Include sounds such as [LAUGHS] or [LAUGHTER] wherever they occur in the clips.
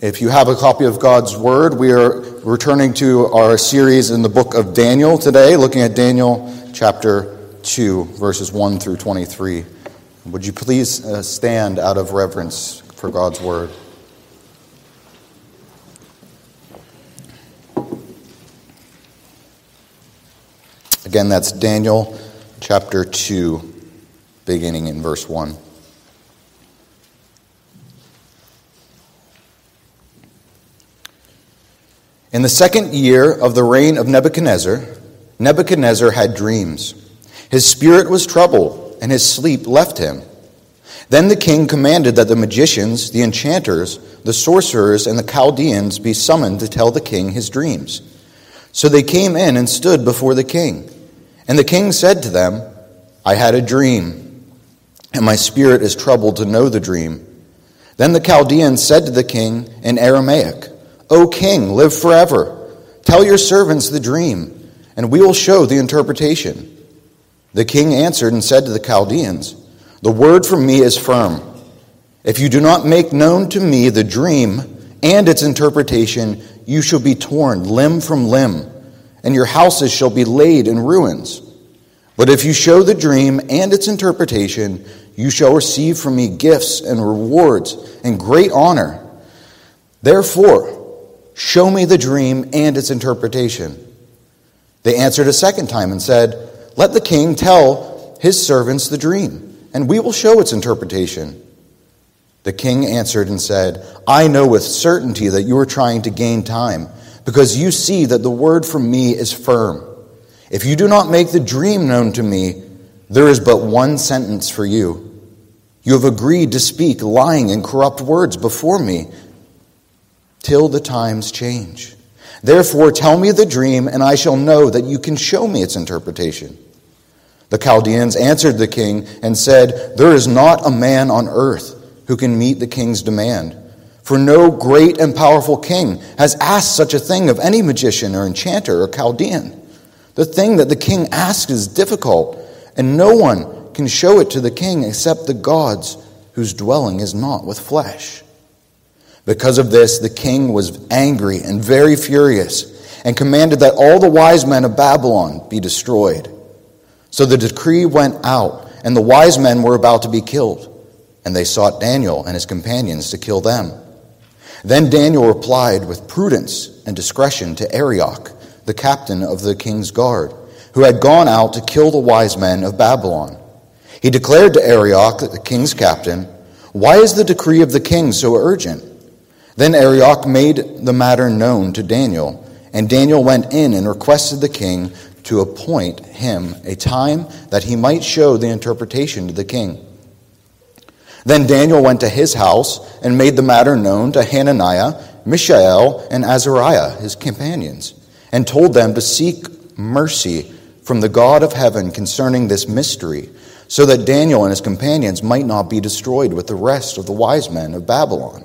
If you have a copy of God's Word, we are returning to our series in the book of Daniel today, looking at Daniel chapter 2, verses 1 through 23. Would you please uh, stand out of reverence for God's Word? Again, that's Daniel chapter 2, beginning in verse 1. In the second year of the reign of Nebuchadnezzar, Nebuchadnezzar had dreams. His spirit was troubled, and his sleep left him. Then the king commanded that the magicians, the enchanters, the sorcerers, and the Chaldeans be summoned to tell the king his dreams. So they came in and stood before the king. And the king said to them, I had a dream, and my spirit is troubled to know the dream. Then the Chaldeans said to the king in Aramaic, O king, live forever. Tell your servants the dream, and we will show the interpretation. The king answered and said to the Chaldeans, The word from me is firm. If you do not make known to me the dream and its interpretation, you shall be torn limb from limb, and your houses shall be laid in ruins. But if you show the dream and its interpretation, you shall receive from me gifts and rewards and great honor. Therefore, Show me the dream and its interpretation. They answered a second time and said, Let the king tell his servants the dream, and we will show its interpretation. The king answered and said, I know with certainty that you are trying to gain time, because you see that the word from me is firm. If you do not make the dream known to me, there is but one sentence for you. You have agreed to speak lying and corrupt words before me till the times change. Therefore, tell me the dream, and I shall know that you can show me its interpretation. The Chaldeans answered the king and said, There is not a man on earth who can meet the king's demand. For no great and powerful king has asked such a thing of any magician or enchanter or Chaldean. The thing that the king asks is difficult, and no one can show it to the king except the gods whose dwelling is not with flesh. Because of this, the king was angry and very furious and commanded that all the wise men of Babylon be destroyed. So the decree went out, and the wise men were about to be killed. And they sought Daniel and his companions to kill them. Then Daniel replied with prudence and discretion to Arioch, the captain of the king's guard, who had gone out to kill the wise men of Babylon. He declared to Arioch, the king's captain, Why is the decree of the king so urgent? Then Arioch made the matter known to Daniel, and Daniel went in and requested the king to appoint him a time that he might show the interpretation to the king. Then Daniel went to his house and made the matter known to Hananiah, Mishael, and Azariah, his companions, and told them to seek mercy from the God of heaven concerning this mystery, so that Daniel and his companions might not be destroyed with the rest of the wise men of Babylon.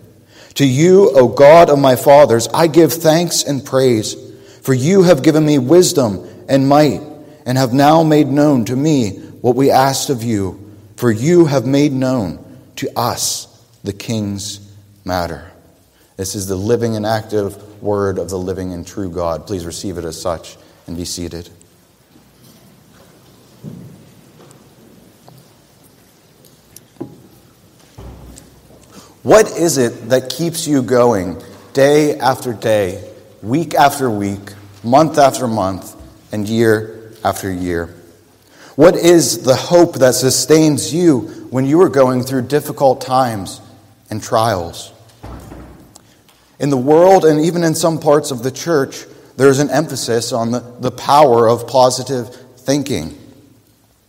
To you, O God of my fathers, I give thanks and praise, for you have given me wisdom and might, and have now made known to me what we asked of you, for you have made known to us the king's matter. This is the living and active word of the living and true God. Please receive it as such and be seated. What is it that keeps you going day after day, week after week, month after month, and year after year? What is the hope that sustains you when you are going through difficult times and trials? In the world, and even in some parts of the church, there is an emphasis on the, the power of positive thinking.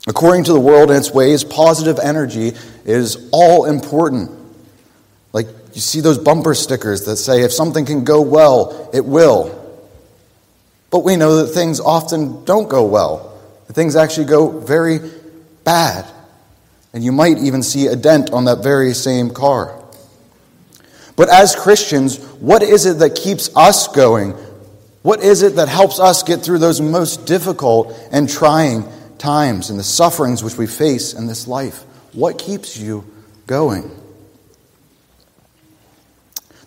According to the world and its ways, positive energy is all important. Like you see those bumper stickers that say, if something can go well, it will. But we know that things often don't go well, that things actually go very bad. And you might even see a dent on that very same car. But as Christians, what is it that keeps us going? What is it that helps us get through those most difficult and trying times and the sufferings which we face in this life? What keeps you going?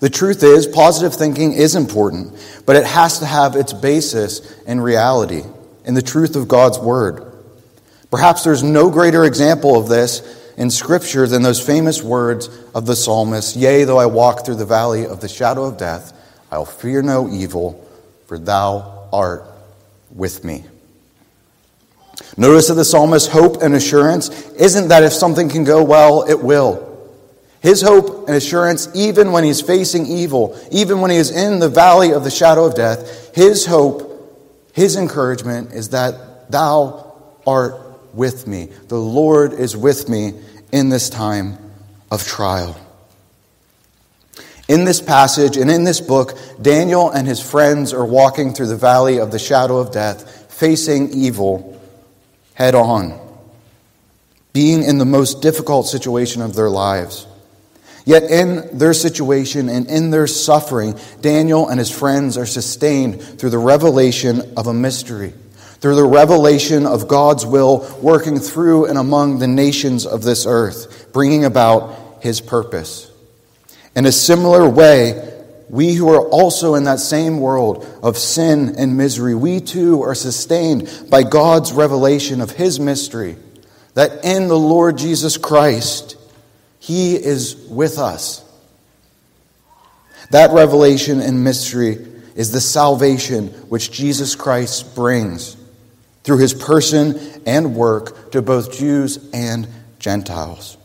The truth is, positive thinking is important, but it has to have its basis in reality, in the truth of God's Word. Perhaps there's no greater example of this in Scripture than those famous words of the psalmist Yea, though I walk through the valley of the shadow of death, I'll fear no evil, for thou art with me. Notice that the psalmist's hope and assurance isn't that if something can go well, it will. His hope and assurance, even when he's facing evil, even when he is in the valley of the shadow of death, his hope, his encouragement is that thou art with me. The Lord is with me in this time of trial. In this passage and in this book, Daniel and his friends are walking through the valley of the shadow of death, facing evil head on, being in the most difficult situation of their lives. Yet in their situation and in their suffering, Daniel and his friends are sustained through the revelation of a mystery, through the revelation of God's will working through and among the nations of this earth, bringing about his purpose. In a similar way, we who are also in that same world of sin and misery, we too are sustained by God's revelation of his mystery, that in the Lord Jesus Christ, he is with us. That revelation and mystery is the salvation which Jesus Christ brings through his person and work to both Jews and Gentiles.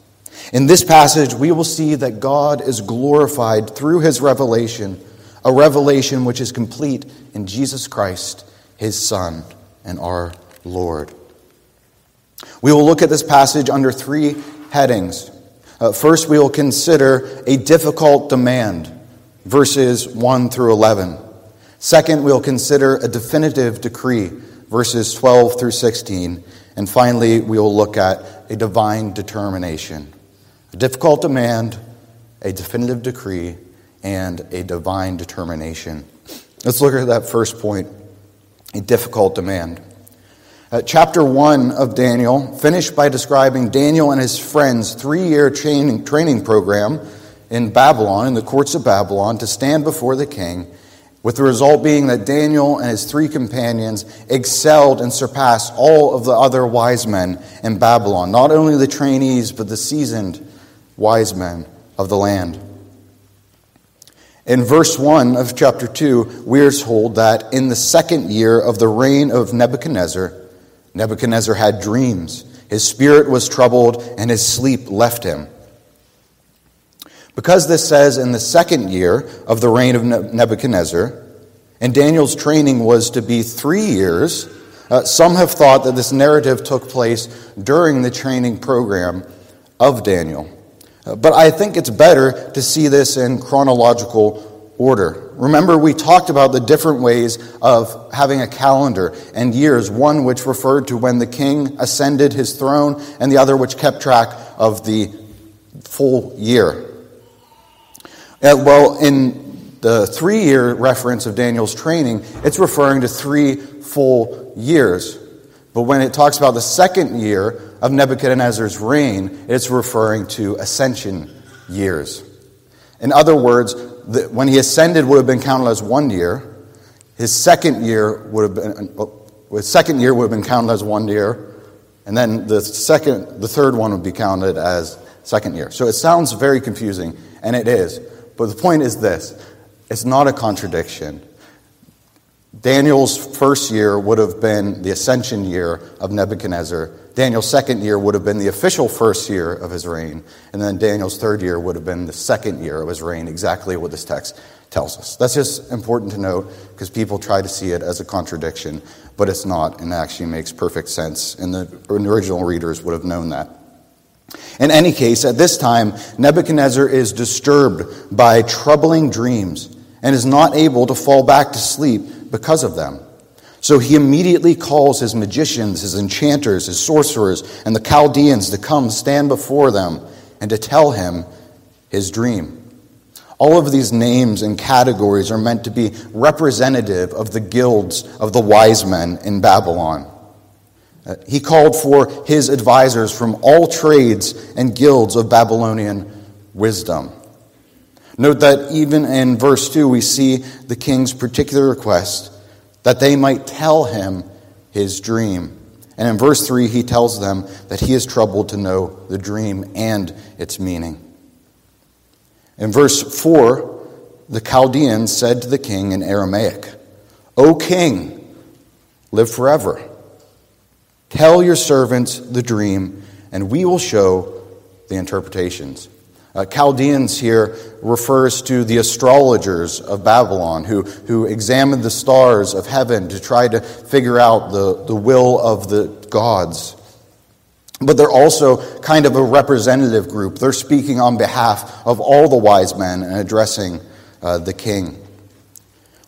In this passage, we will see that God is glorified through his revelation, a revelation which is complete in Jesus Christ, his Son, and our Lord. We will look at this passage under three headings. Uh, first, we will consider a difficult demand, verses 1 through 11. Second, we'll consider a definitive decree, verses 12 through 16. And finally, we will look at a divine determination. A difficult demand, a definitive decree, and a divine determination. Let's look at that first point a difficult demand. Uh, chapter 1 of Daniel finished by describing Daniel and his friends' three year training, training program in Babylon, in the courts of Babylon, to stand before the king, with the result being that Daniel and his three companions excelled and surpassed all of the other wise men in Babylon, not only the trainees, but the seasoned wise men of the land. In verse 1 of chapter 2, we are told that in the second year of the reign of Nebuchadnezzar, Nebuchadnezzar had dreams. His spirit was troubled, and his sleep left him. Because this says in the second year of the reign of Nebuchadnezzar, and Daniel's training was to be three years, uh, some have thought that this narrative took place during the training program of Daniel. Uh, but I think it's better to see this in chronological order. Remember, we talked about the different ways of having a calendar and years, one which referred to when the king ascended his throne, and the other which kept track of the full year. Uh, well, in the three year reference of Daniel's training, it's referring to three full years. But when it talks about the second year of Nebuchadnezzar's reign, it's referring to ascension years. In other words, the, when he ascended would have been counted as one year. His second year would have been, well, his second year would have been counted as one year, and then the second, the third one would be counted as second year. So it sounds very confusing, and it is. But the point is this: it's not a contradiction. Daniel's first year would have been the ascension year of Nebuchadnezzar. Daniel's second year would have been the official first year of his reign, and then Daniel's third year would have been the second year of his reign, exactly what this text tells us. That's just important to note because people try to see it as a contradiction, but it's not, and it actually makes perfect sense, and the original readers would have known that. In any case, at this time, Nebuchadnezzar is disturbed by troubling dreams and is not able to fall back to sleep because of them. So he immediately calls his magicians, his enchanters, his sorcerers, and the Chaldeans to come stand before them and to tell him his dream. All of these names and categories are meant to be representative of the guilds of the wise men in Babylon. Uh, he called for his advisors from all trades and guilds of Babylonian wisdom. Note that even in verse 2, we see the king's particular request that they might tell him his dream. And in verse 3, he tells them that he is troubled to know the dream and its meaning. In verse 4, the Chaldeans said to the king in Aramaic, O king, live forever. Tell your servants the dream, and we will show the interpretations. Uh, Chaldeans here refers to the astrologers of Babylon who, who examined the stars of heaven to try to figure out the, the will of the gods. But they're also kind of a representative group. They're speaking on behalf of all the wise men and addressing uh, the king.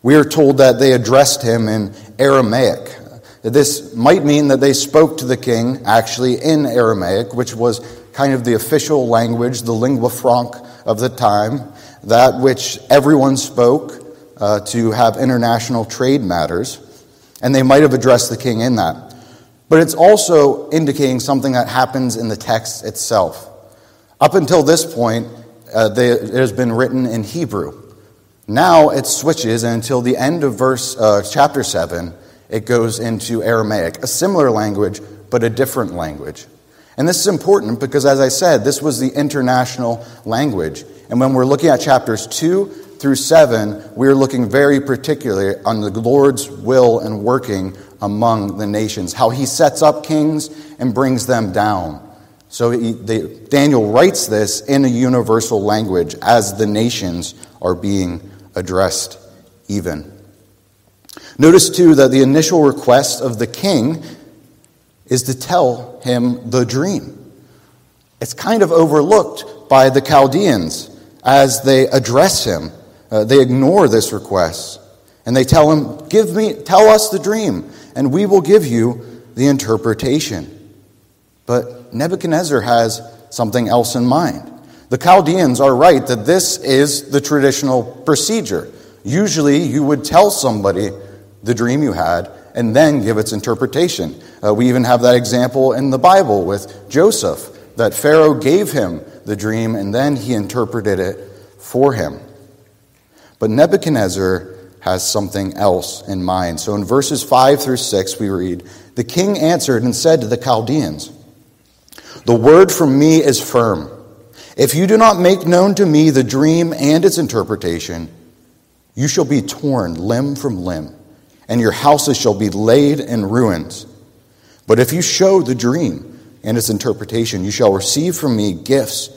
We are told that they addressed him in Aramaic. This might mean that they spoke to the king actually in Aramaic, which was kind of the official language, the lingua franca of the time, that which everyone spoke uh, to have international trade matters. And they might have addressed the king in that. But it's also indicating something that happens in the text itself. Up until this point, uh, they, it has been written in Hebrew. Now it switches, and until the end of verse uh, chapter 7, it goes into Aramaic, a similar language, but a different language. And this is important because, as I said, this was the international language. And when we're looking at chapters 2 through 7, we're looking very particularly on the Lord's will and working among the nations, how he sets up kings and brings them down. So he, Daniel writes this in a universal language as the nations are being addressed, even. Notice, too, that the initial request of the king is to tell him the dream. It's kind of overlooked by the Chaldeans as they address him. Uh, they ignore this request and they tell him, "Give me, tell us the dream, and we will give you the interpretation." But Nebuchadnezzar has something else in mind. The Chaldeans are right that this is the traditional procedure. Usually, you would tell somebody the dream you had and then give its interpretation. Uh, we even have that example in the Bible with Joseph, that Pharaoh gave him the dream and then he interpreted it for him. But Nebuchadnezzar has something else in mind. So in verses 5 through 6, we read The king answered and said to the Chaldeans, The word from me is firm. If you do not make known to me the dream and its interpretation, you shall be torn limb from limb and your houses shall be laid in ruins. But if you show the dream and its interpretation, you shall receive from me gifts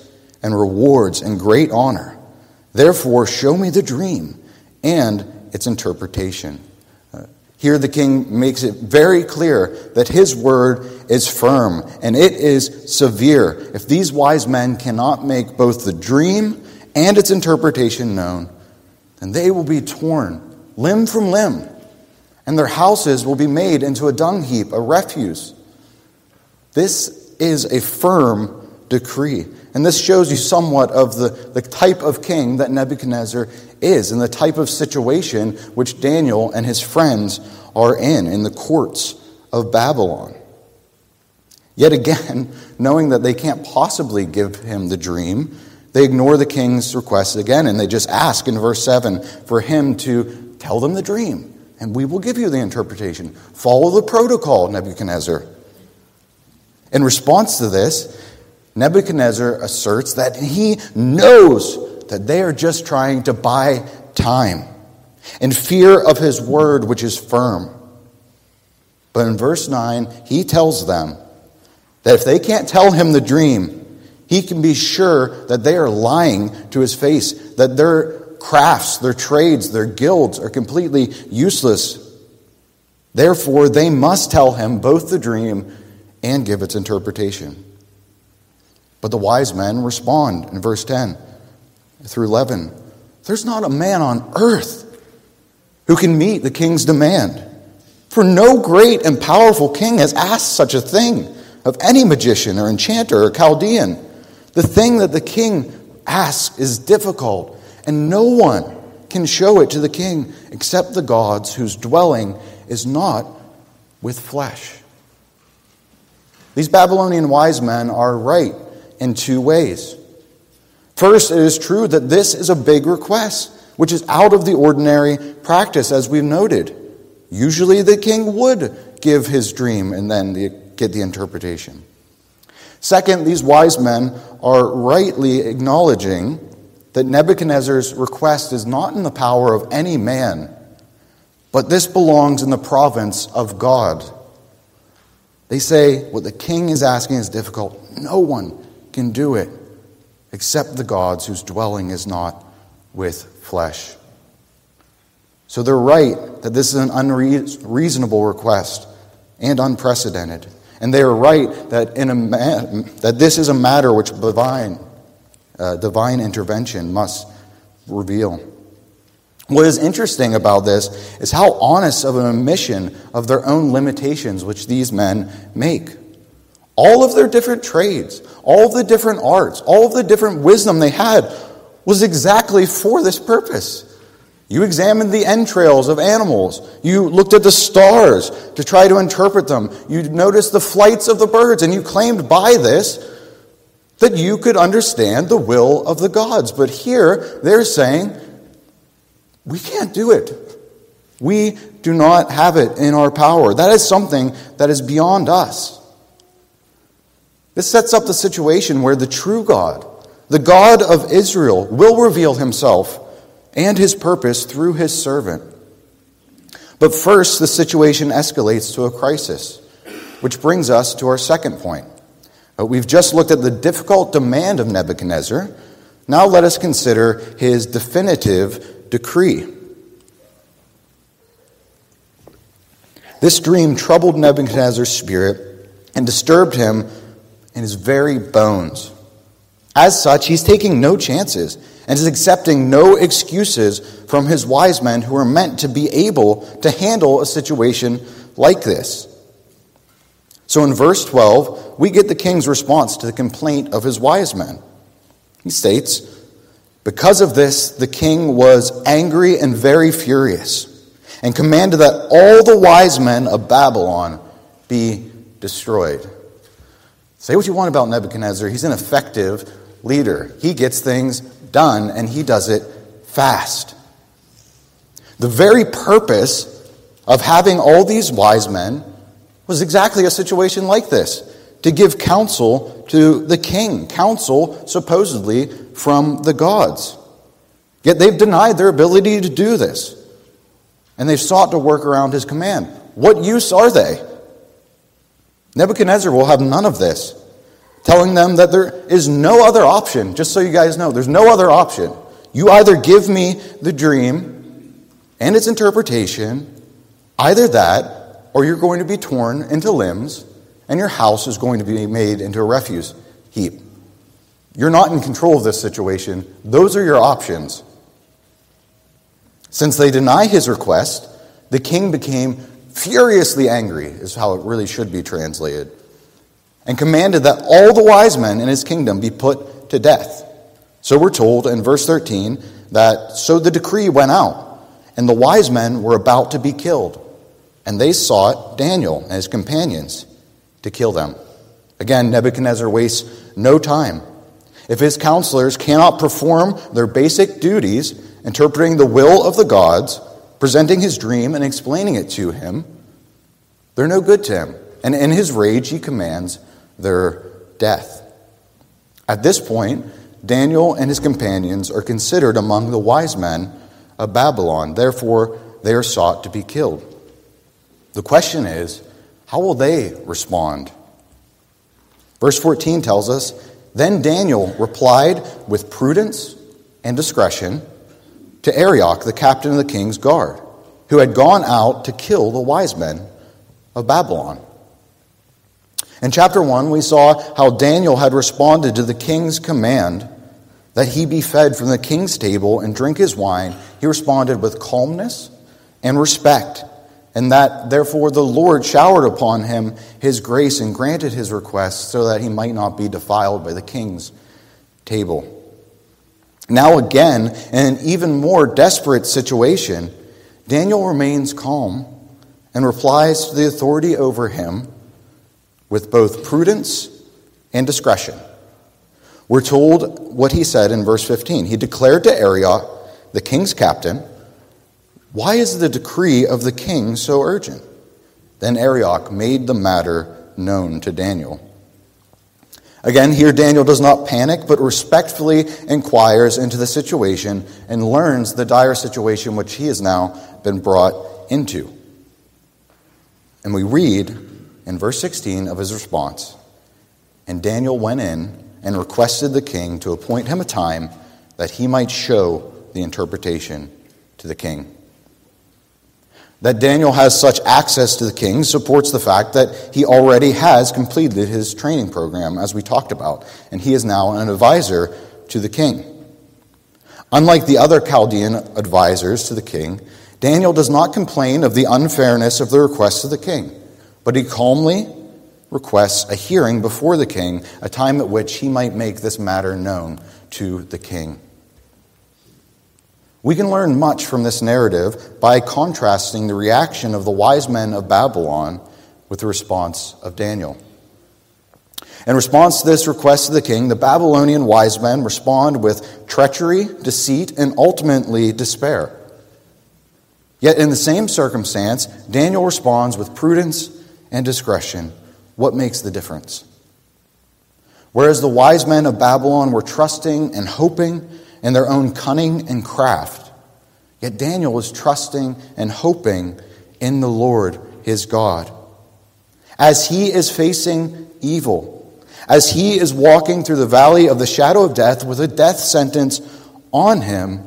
and rewards and great honor. Therefore, show me the dream and its interpretation. Uh, here, the king makes it very clear that his word is firm and it is severe. If these wise men cannot make both the dream and its interpretation known, then they will be torn limb from limb and their houses will be made into a dung heap, a refuse. This is a firm decree. And this shows you somewhat of the, the type of king that Nebuchadnezzar is and the type of situation which Daniel and his friends are in, in the courts of Babylon. Yet again, [LAUGHS] knowing that they can't possibly give him the dream, they ignore the king's request again and they just ask in verse 7 for him to tell them the dream and we will give you the interpretation. Follow the protocol, Nebuchadnezzar. In response to this, Nebuchadnezzar asserts that he knows that they are just trying to buy time in fear of his word, which is firm. But in verse 9, he tells them that if they can't tell him the dream, he can be sure that they are lying to his face, that they're crafts, their trades, their guilds are completely useless. Therefore, they must tell him both the dream and give its interpretation. But the wise men respond in verse 10 through 11 There's not a man on earth who can meet the king's demand. For no great and powerful king has asked such a thing of any magician or enchanter or Chaldean. The thing that the king asks is difficult, and no one can show it to the king except the gods whose dwelling is not with flesh. These Babylonian wise men are right in two ways. First, it is true that this is a big request, which is out of the ordinary practice, as we've noted. Usually, the king would give his dream and then get the interpretation. Second, these wise men are rightly acknowledging that Nebuchadnezzar's request is not in the power of any man, but this belongs in the province of God. They say what the king is asking is difficult. No one can do it except the gods whose dwelling is not with flesh. So they're right that this is an unreasonable request and unprecedented. And they are right that, in a ma- that this is a matter which divine, uh, divine intervention must reveal. What is interesting about this is how honest of an admission of their own limitations which these men make. All of their different trades, all of the different arts, all of the different wisdom they had was exactly for this purpose. You examined the entrails of animals. You looked at the stars to try to interpret them. You noticed the flights of the birds, and you claimed by this that you could understand the will of the gods. But here they're saying, we can't do it. We do not have it in our power. That is something that is beyond us. This sets up the situation where the true God, the God of Israel, will reveal himself and his purpose through his servant. But first, the situation escalates to a crisis, which brings us to our second point. But we've just looked at the difficult demand of Nebuchadnezzar. Now let us consider his definitive decree. This dream troubled Nebuchadnezzar's spirit and disturbed him in his very bones. As such, he's taking no chances and is accepting no excuses from his wise men who are meant to be able to handle a situation like this. So in verse 12, we get the king's response to the complaint of his wise men. He states, Because of this, the king was angry and very furious, and commanded that all the wise men of Babylon be destroyed. Say what you want about Nebuchadnezzar, he's an effective leader. He gets things done, and he does it fast. The very purpose of having all these wise men was exactly a situation like this to give counsel to the king, counsel supposedly from the gods. Yet they've denied their ability to do this, and they've sought to work around his command. What use are they? Nebuchadnezzar will have none of this telling them that there is no other option, just so you guys know, there's no other option. You either give me the dream and its interpretation, either that, or you're going to be torn into limbs, and your house is going to be made into a refuse heap. You're not in control of this situation. Those are your options. Since they deny his request, the king became furiously angry, is how it really should be translated and commanded that all the wise men in his kingdom be put to death. So we're told in verse 13 that so the decree went out, and the wise men were about to be killed, and they sought Daniel and his companions to kill them. Again, Nebuchadnezzar wastes no time. If his counselors cannot perform their basic duties, interpreting the will of the gods, presenting his dream, and explaining it to him, they're no good to him. And in his rage, he commands their death. At this point, Daniel and his companions are considered among the wise men of Babylon. Therefore, they are sought to be killed. The question is, how will they respond? Verse 14 tells us Then Daniel replied with prudence and discretion to Arioch, the captain of the king's guard, who had gone out to kill the wise men of Babylon. In chapter 1, we saw how Daniel had responded to the king's command that he be fed from the king's table and drink his wine. He responded with calmness and respect, and that therefore the Lord showered upon him his grace and granted his request so that he might not be defiled by the king's table. Now, again, in an even more desperate situation, Daniel remains calm and replies to the authority over him with both prudence and discretion. We're told what he said in verse 15. He declared to Arioch, the king's captain, Why is the decree of the king so urgent? Then Arioch made the matter known to Daniel. Again, here Daniel does not panic, but respectfully inquires into the situation and learns the dire situation which he has now been brought into. And we read in verse 16 of his response And Daniel went in and requested the king to appoint him a time that he might show the interpretation to the king. That Daniel has such access to the king supports the fact that he already has completed his training program, as we talked about, and he is now an advisor to the king. Unlike the other Chaldean advisors to the king, Daniel does not complain of the unfairness of the request of the king, but he calmly requests a hearing before the king, a time at which he might make this matter known to the king. We can learn much from this narrative by contrasting the reaction of the wise men of Babylon with the response of Daniel. In response to this request of the king, the Babylonian wise men respond with treachery, deceit, and ultimately despair. Yet, in the same circumstance, Daniel responds with prudence and discretion. What makes the difference? Whereas the wise men of Babylon were trusting and hoping in their own cunning and craft. Yet Daniel was trusting and hoping in the Lord his God. As he is facing evil, as he is walking through the valley of the shadow of death with a death sentence on him,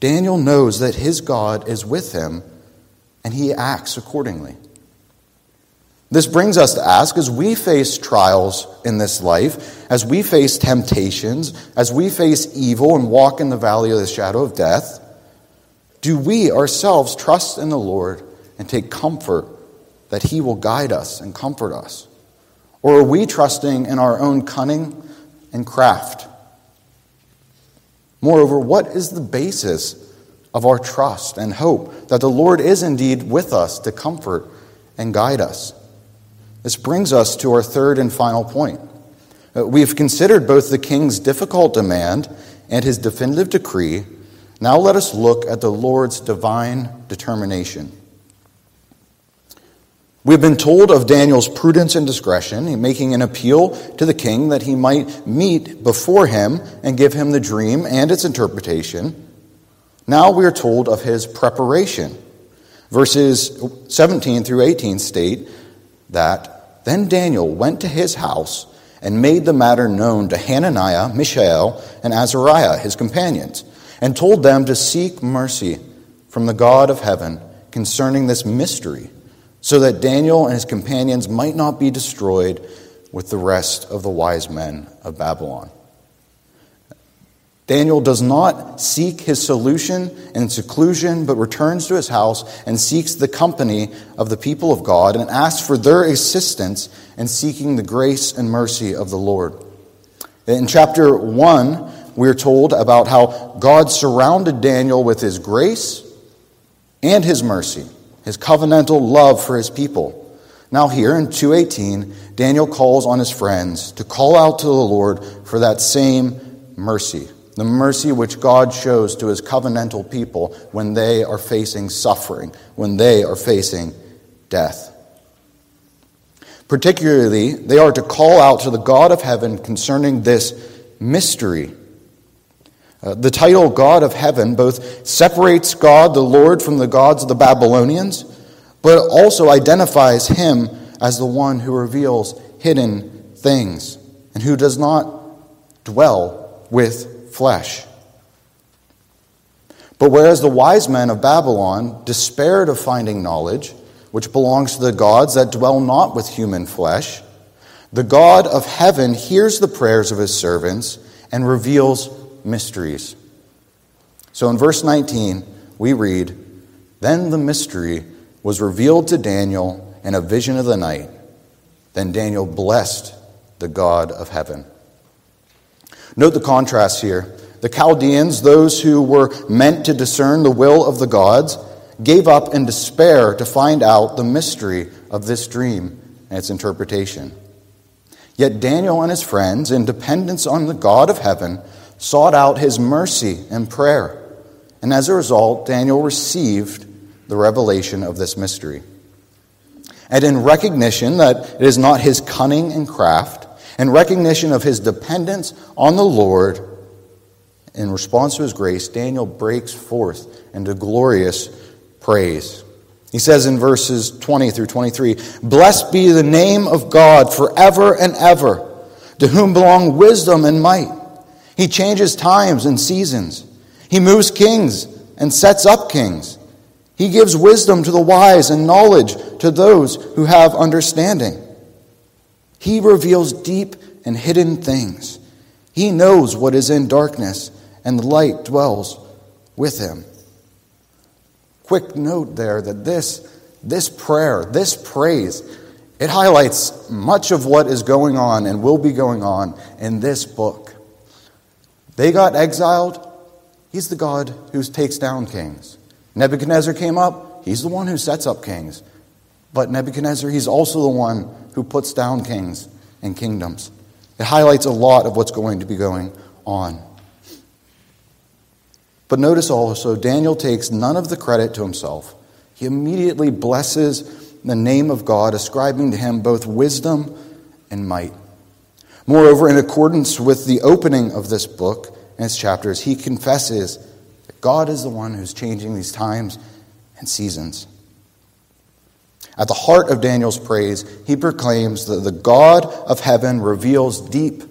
Daniel knows that his God is with him and he acts accordingly. This brings us to ask as we face trials in this life, as we face temptations, as we face evil and walk in the valley of the shadow of death, do we ourselves trust in the Lord and take comfort that He will guide us and comfort us? Or are we trusting in our own cunning and craft? Moreover, what is the basis of our trust and hope that the Lord is indeed with us to comfort and guide us? This brings us to our third and final point. Uh, we have considered both the king's difficult demand and his definitive decree. Now let us look at the Lord's divine determination. We've been told of Daniel's prudence and discretion, in making an appeal to the king that he might meet before him and give him the dream and its interpretation. Now we are told of his preparation. Verses 17 through 18 state that then Daniel went to his house and made the matter known to Hananiah, Mishael, and Azariah, his companions, and told them to seek mercy from the God of heaven concerning this mystery, so that Daniel and his companions might not be destroyed with the rest of the wise men of Babylon. Daniel does not seek his solution in seclusion, but returns to his house and seeks the company of the people of God and asks for their assistance in seeking the grace and mercy of the Lord. In chapter 1, we're told about how God surrounded Daniel with his grace and his mercy, his covenantal love for his people. Now here in 218, Daniel calls on his friends to call out to the Lord for that same mercy the mercy which God shows to his covenantal people when they are facing suffering, when they are facing death. Particularly, they are to call out to the God of heaven concerning this mystery. Uh, the title God of heaven both separates God, the Lord, from the gods of the Babylonians, but also identifies him as the one who reveals hidden things and who does not dwell with flesh. But whereas the wise men of Babylon despaired of finding knowledge, which belongs to the gods that dwell not with human flesh, The God of heaven hears the prayers of his servants and reveals mysteries. So in verse 19, we read Then the mystery was revealed to Daniel in a vision of the night. Then Daniel blessed the God of heaven. Note the contrast here. The Chaldeans, those who were meant to discern the will of the gods, gave up in despair to find out the mystery of this dream and its interpretation. Yet Daniel and his friends, in dependence on the God of heaven, sought out his mercy and prayer. And as a result, Daniel received the revelation of this mystery. And in recognition that it is not his cunning and craft, and recognition of his dependence on the Lord, in response to his grace, Daniel breaks forth into glorious praise. He says in verses 20 through 23 Blessed be the name of God forever and ever, to whom belong wisdom and might. He changes times and seasons. He moves kings and sets up kings. He gives wisdom to the wise and knowledge to those who have understanding. He reveals deep and hidden things. He knows what is in darkness, and the light dwells with him. Quick note there that this, this prayer, this praise, it highlights much of what is going on and will be going on in this book. They got exiled. He's the God who takes down kings. Nebuchadnezzar came up. He's the one who sets up kings. But Nebuchadnezzar, he's also the one who puts down kings and kingdoms. It highlights a lot of what's going to be going on. But notice also, Daniel takes none of the credit to himself. He immediately blesses the name of God, ascribing to him both wisdom and might. Moreover, in accordance with the opening of this book and its chapters, he confesses that God is the one who's changing these times and seasons. At the heart of Daniel's praise, he proclaims that the God of heaven reveals deep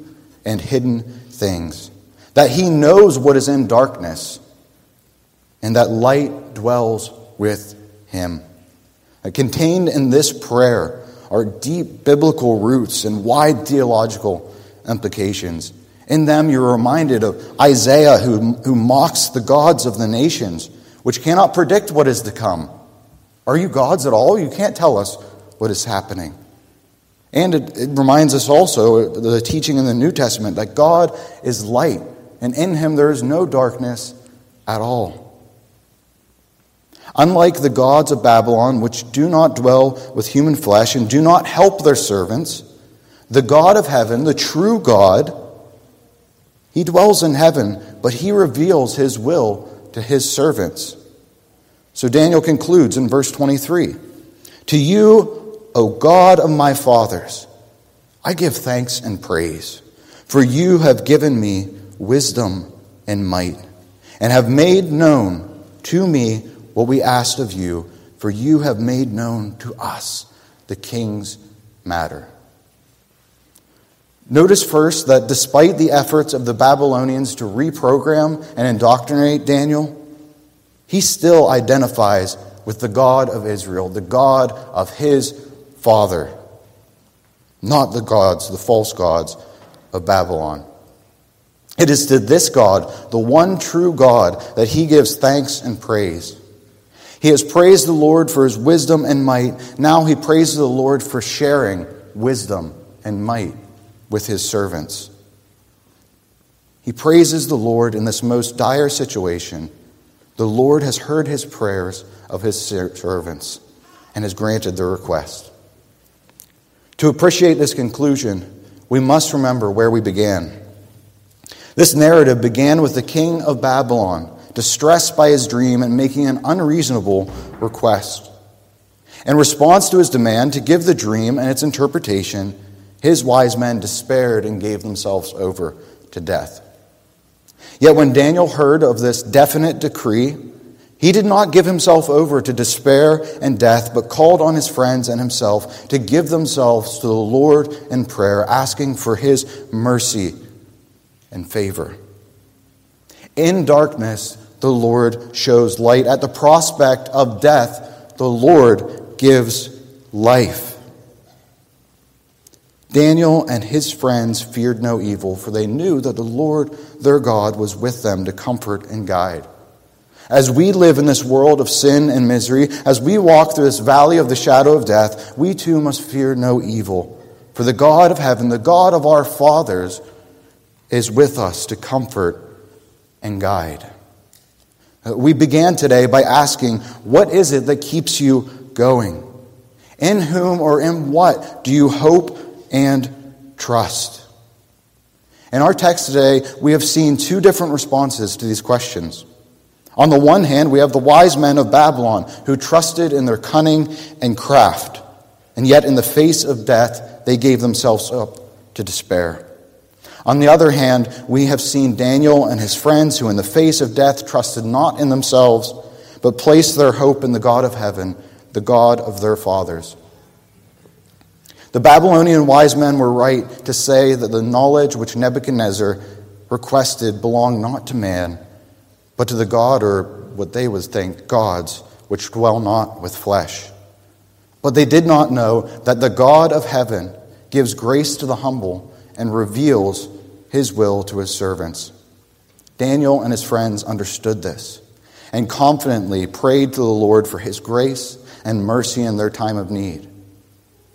and hidden things, that he knows what is in darkness and that light dwells with him. Uh, contained in this prayer are deep biblical roots and wide theological implications. In them, you're reminded of Isaiah, who, who mocks the gods of the nations, which cannot predict what is to come. Are you gods at all? You can't tell us what is happening. And it, it reminds us also, uh, the teaching in the New Testament, that God is light, and in him there is no darkness at all. Unlike the gods of Babylon, which do not dwell with human flesh and do not help their servants, the God of heaven, the true God, he dwells in heaven, but he reveals his will to his servants. So Daniel concludes in verse 23 To you, O God of my fathers, I give thanks and praise, for you have given me wisdom and might, and have made known to me what we asked of you, for you have made known to us the king's matter. Notice first that despite the efforts of the Babylonians to reprogram and indoctrinate Daniel, he still identifies with the God of Israel, the God of his father, not the gods, the false gods of Babylon. It is to this God, the one true God, that he gives thanks and praise. He has praised the Lord for his wisdom and might. Now he praises the Lord for sharing wisdom and might with his servants. He praises the Lord in this most dire situation. The Lord has heard his prayers of his servants and has granted their request. To appreciate this conclusion, we must remember where we began. This narrative began with the king of Babylon distressed by his dream and making an unreasonable request. In response to his demand to give the dream and its interpretation, his wise men despaired and gave themselves over to death. Yet when Daniel heard of this definite decree, he did not give himself over to despair and death, but called on his friends and himself to give themselves to the Lord in prayer, asking for his mercy and favor. In darkness, the Lord shows light. At the prospect of death, the Lord gives life. Daniel and his friends feared no evil, for they knew that the Lord their God was with them to comfort and guide. As we live in this world of sin and misery, as we walk through this valley of the shadow of death, we too must fear no evil. For the God of heaven, the God of our fathers, is with us to comfort and guide. We began today by asking, What is it that keeps you going? In whom or in what do you hope and trust? In our text today, we have seen two different responses to these questions. On the one hand, we have the wise men of Babylon who trusted in their cunning and craft, and yet in the face of death, they gave themselves up to despair. On the other hand, we have seen Daniel and his friends who, in the face of death, trusted not in themselves, but placed their hope in the God of heaven, the God of their fathers. The Babylonian wise men were right to say that the knowledge which Nebuchadnezzar requested belonged not to man, but to the God, or what they would think, gods, which dwell not with flesh. But they did not know that the God of heaven gives grace to the humble and reveals his will to his servants. Daniel and his friends understood this and confidently prayed to the Lord for his grace and mercy in their time of need.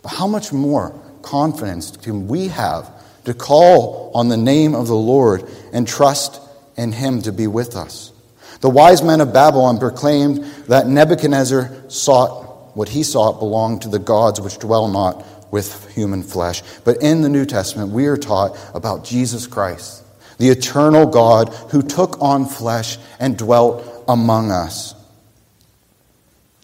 But how much more confidence can we have to call on the name of the Lord and trust in Him to be with us? The wise men of Babylon proclaimed that Nebuchadnezzar sought what he sought belonged to the gods which dwell not with human flesh. But in the New Testament, we are taught about Jesus Christ, the eternal God who took on flesh and dwelt among us.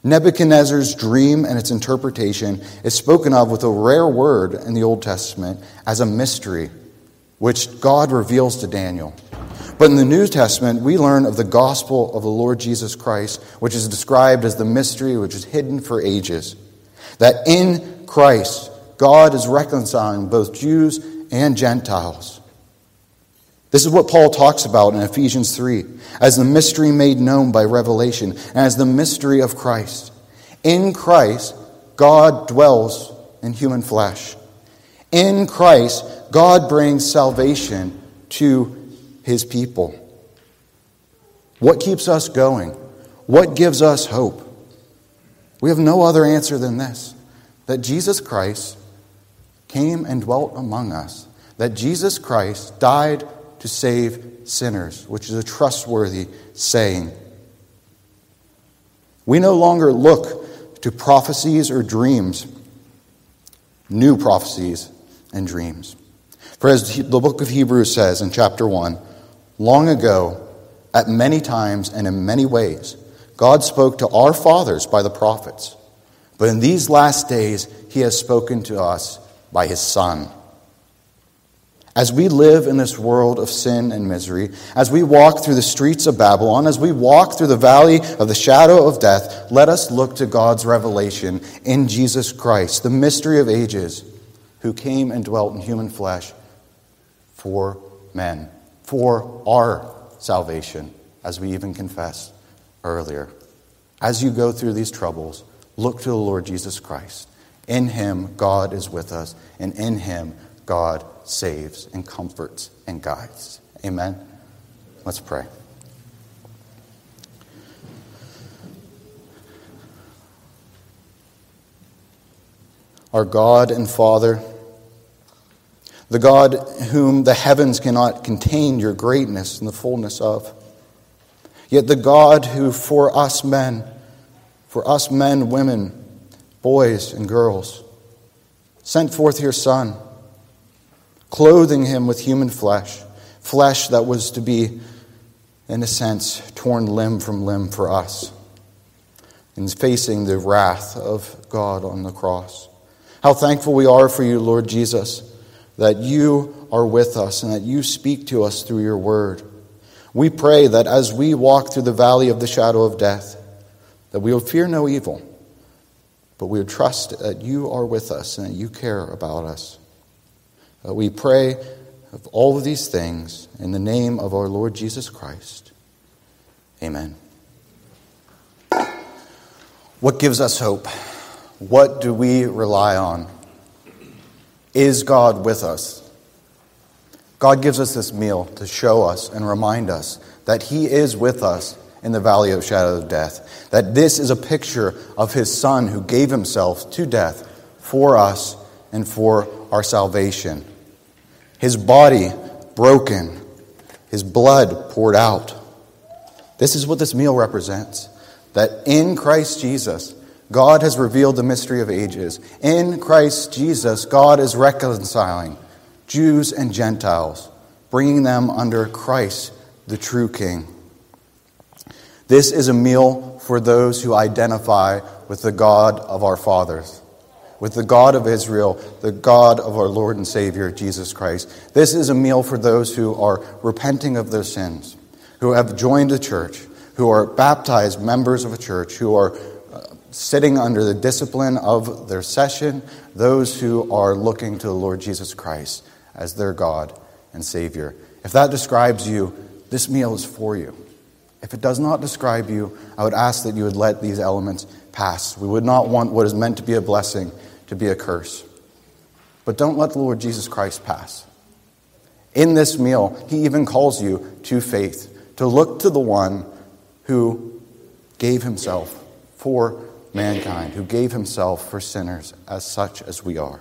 Nebuchadnezzar's dream and its interpretation is spoken of with a rare word in the Old Testament as a mystery, which God reveals to Daniel. But in the New Testament, we learn of the gospel of the Lord Jesus Christ, which is described as the mystery which is hidden for ages. That in Christ, God is reconciling both Jews and Gentiles. This is what Paul talks about in Ephesians 3 as the mystery made known by revelation, as the mystery of Christ. In Christ, God dwells in human flesh. In Christ, God brings salvation to his people. What keeps us going? What gives us hope? We have no other answer than this that Jesus Christ came and dwelt among us, that Jesus Christ died to save sinners, which is a trustworthy saying. We no longer look to prophecies or dreams, new prophecies and dreams. For as the book of Hebrews says in chapter 1, long ago, at many times and in many ways, God spoke to our fathers by the prophets. But in these last days, he has spoken to us by his Son as we live in this world of sin and misery, as we walk through the streets of Babylon, as we walk through the valley of the shadow of death, let us look to God's revelation in Jesus Christ, the mystery of ages, who came and dwelt in human flesh for men, for our salvation, as we even confessed earlier. As you go through these troubles, look to the Lord Jesus Christ. In him, God is with us, and in him, God saves and comforts and guides. Amen. Let's pray. Our God and Father, the God whom the heavens cannot contain your greatness and the fullness of, yet the God who for us men, for us men, women, boys, and girls, sent forth your Son clothing him with human flesh, flesh that was to be, in a sense, torn limb from limb for us, and facing the wrath of God on the cross. How thankful we are for you, Lord Jesus, that you are with us and that you speak to us through your word. We pray that as we walk through the valley of the shadow of death, that we will fear no evil, but we will trust that you are with us and that you care about us. Uh, we pray of all of these things in the name of our Lord Jesus Christ. Amen. What gives us hope? What do we rely on? Is God with us? God gives us this meal to show us and remind us that He is with us in the valley of shadow of death. That this is a picture of His Son who gave Himself to death for us and for our salvation. His body broken, His blood poured out. This is what this meal represents. That in Christ Jesus, God has revealed the mystery of ages. In Christ Jesus, God is reconciling Jews and Gentiles, bringing them under Christ, the true King. This is a meal for those who identify with the God of our fathers, with the God of Israel, the God of our Lord and Savior, Jesus Christ. This is a meal for those who are repenting of their sins, who have joined a church, who are baptized members of a church, who are uh, sitting under the discipline of their session, those who are looking to the Lord Jesus Christ as their God and Savior. If that describes you, this meal is for you. If it does not describe you, I would ask that you would let these elements pass. We would not want what is meant to be a blessing to be a curse. But don't let the Lord Jesus Christ pass. In this meal, he even calls you to faith, to look to the one who gave himself for mankind, who gave himself for sinners as such as we are.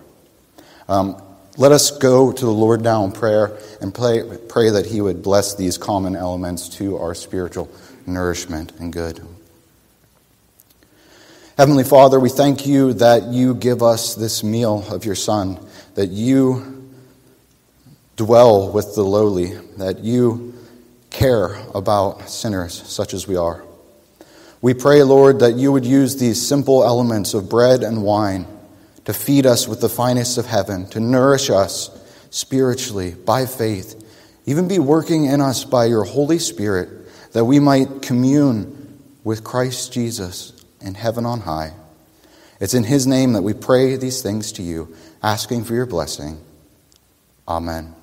Um, let us go to the Lord now in prayer and pray, pray that He would bless these common elements to our spiritual nourishment and good. Heavenly Father, we thank you that you give us this meal of your Son, that you dwell with the lowly, that you care about sinners such as we are. We pray, Lord, that you would use these simple elements of bread and wine to feed us with the finest of heaven, to nourish us spiritually by faith, even be working in us by your Holy Spirit, that we might commune with Christ Jesus in heaven on high. It's in his name that we pray these things to you, asking for your blessing. Amen.